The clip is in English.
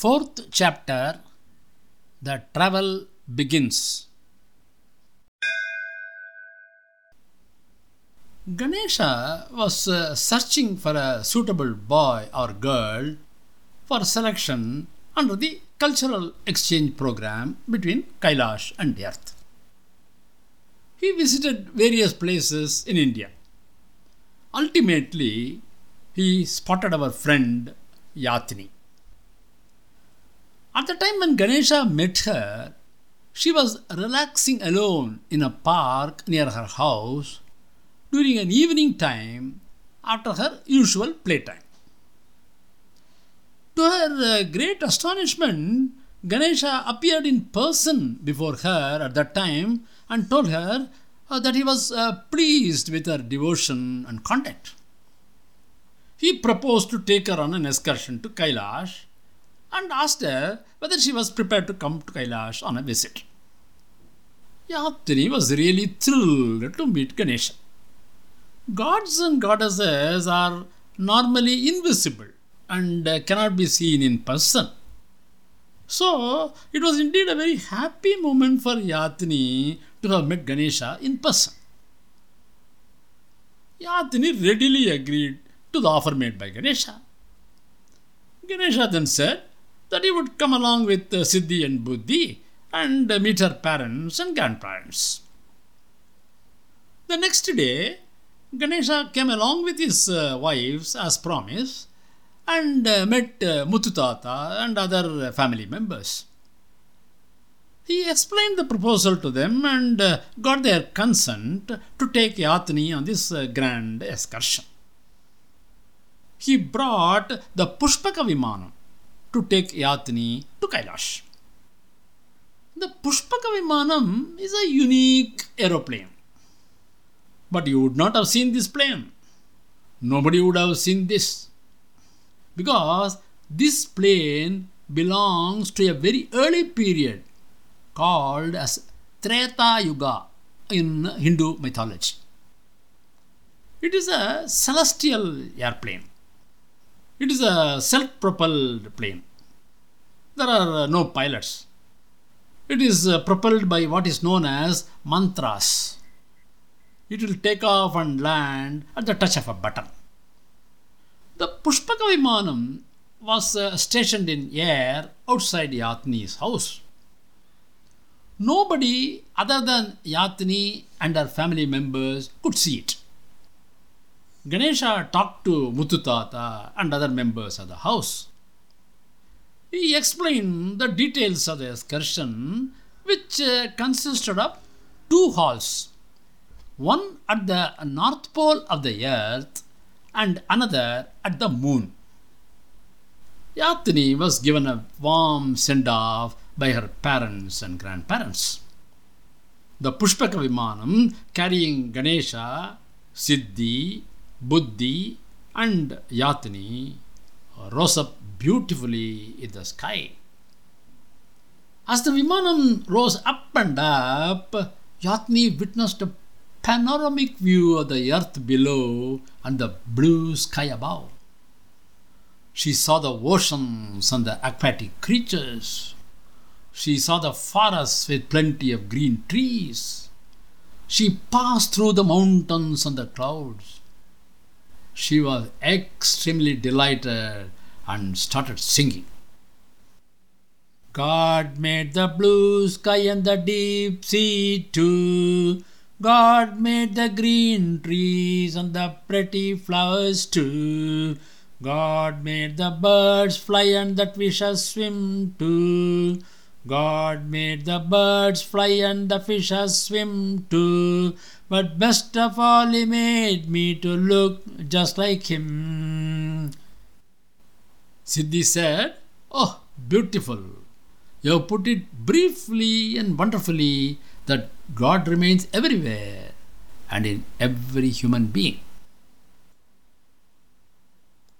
Fourth chapter The Travel Begins. Ganesha was uh, searching for a suitable boy or girl for selection under the cultural exchange program between Kailash and the earth. He visited various places in India. Ultimately, he spotted our friend Yathni. At the time when Ganesha met her, she was relaxing alone in a park near her house during an evening time after her usual playtime. To her uh, great astonishment, Ganesha appeared in person before her at that time and told her uh, that he was uh, pleased with her devotion and conduct. He proposed to take her on an excursion to Kailash and asked her whether she was prepared to come to Kailash on a visit. Yathni was really thrilled to meet Ganesha. Gods and goddesses are normally invisible and cannot be seen in person. So, it was indeed a very happy moment for Yathni to have met Ganesha in person. Yathni readily agreed to the offer made by Ganesha. Ganesha then said that he would come along with uh, Siddhi and Buddhi and uh, meet her parents and grandparents. The next day, Ganesha came along with his uh, wives as promised and uh, met uh, Mututata and other family members. He explained the proposal to them and uh, got their consent to take Yathni on this uh, grand excursion. He brought the Pushpaka Vimanam to take Yathni to Kailash. The Pushpaka Vimanam is a unique aeroplane. But you would not have seen this plane. Nobody would have seen this. Because this plane belongs to a very early period called as Treta Yuga in Hindu mythology. It is a celestial airplane. It is a self propelled plane. There are no pilots. It is propelled by what is known as mantras it will take off and land at the touch of a button. The Pushpaka Vimanam was uh, stationed in air outside Yathni's house. Nobody other than Yathni and her family members could see it. Ganesha talked to Mututata and other members of the house. He explained the details of the excursion, which uh, consisted of two halls one at the north pole of the earth and another at the moon. Yathni was given a warm send off by her parents and grandparents. The Pushpaka Vimanam carrying Ganesha, Siddhi, Buddhi, and Yathni rose up beautifully in the sky. As the Vimanam rose up and up, Yathni witnessed a panoramic view of the earth below and the blue sky above. She saw the oceans and the aquatic creatures. She saw the forests with plenty of green trees. She passed through the mountains and the clouds. She was extremely delighted and started singing. God made the blue sky and the deep sea too. God made the green trees and the pretty flowers too. God made the birds fly and the fishes swim too. God made the birds fly and the fishes swim too. But best of all, He made me to look just like Him. Siddhi said, Oh, beautiful. You have put it briefly and wonderfully that God remains everywhere and in every human being.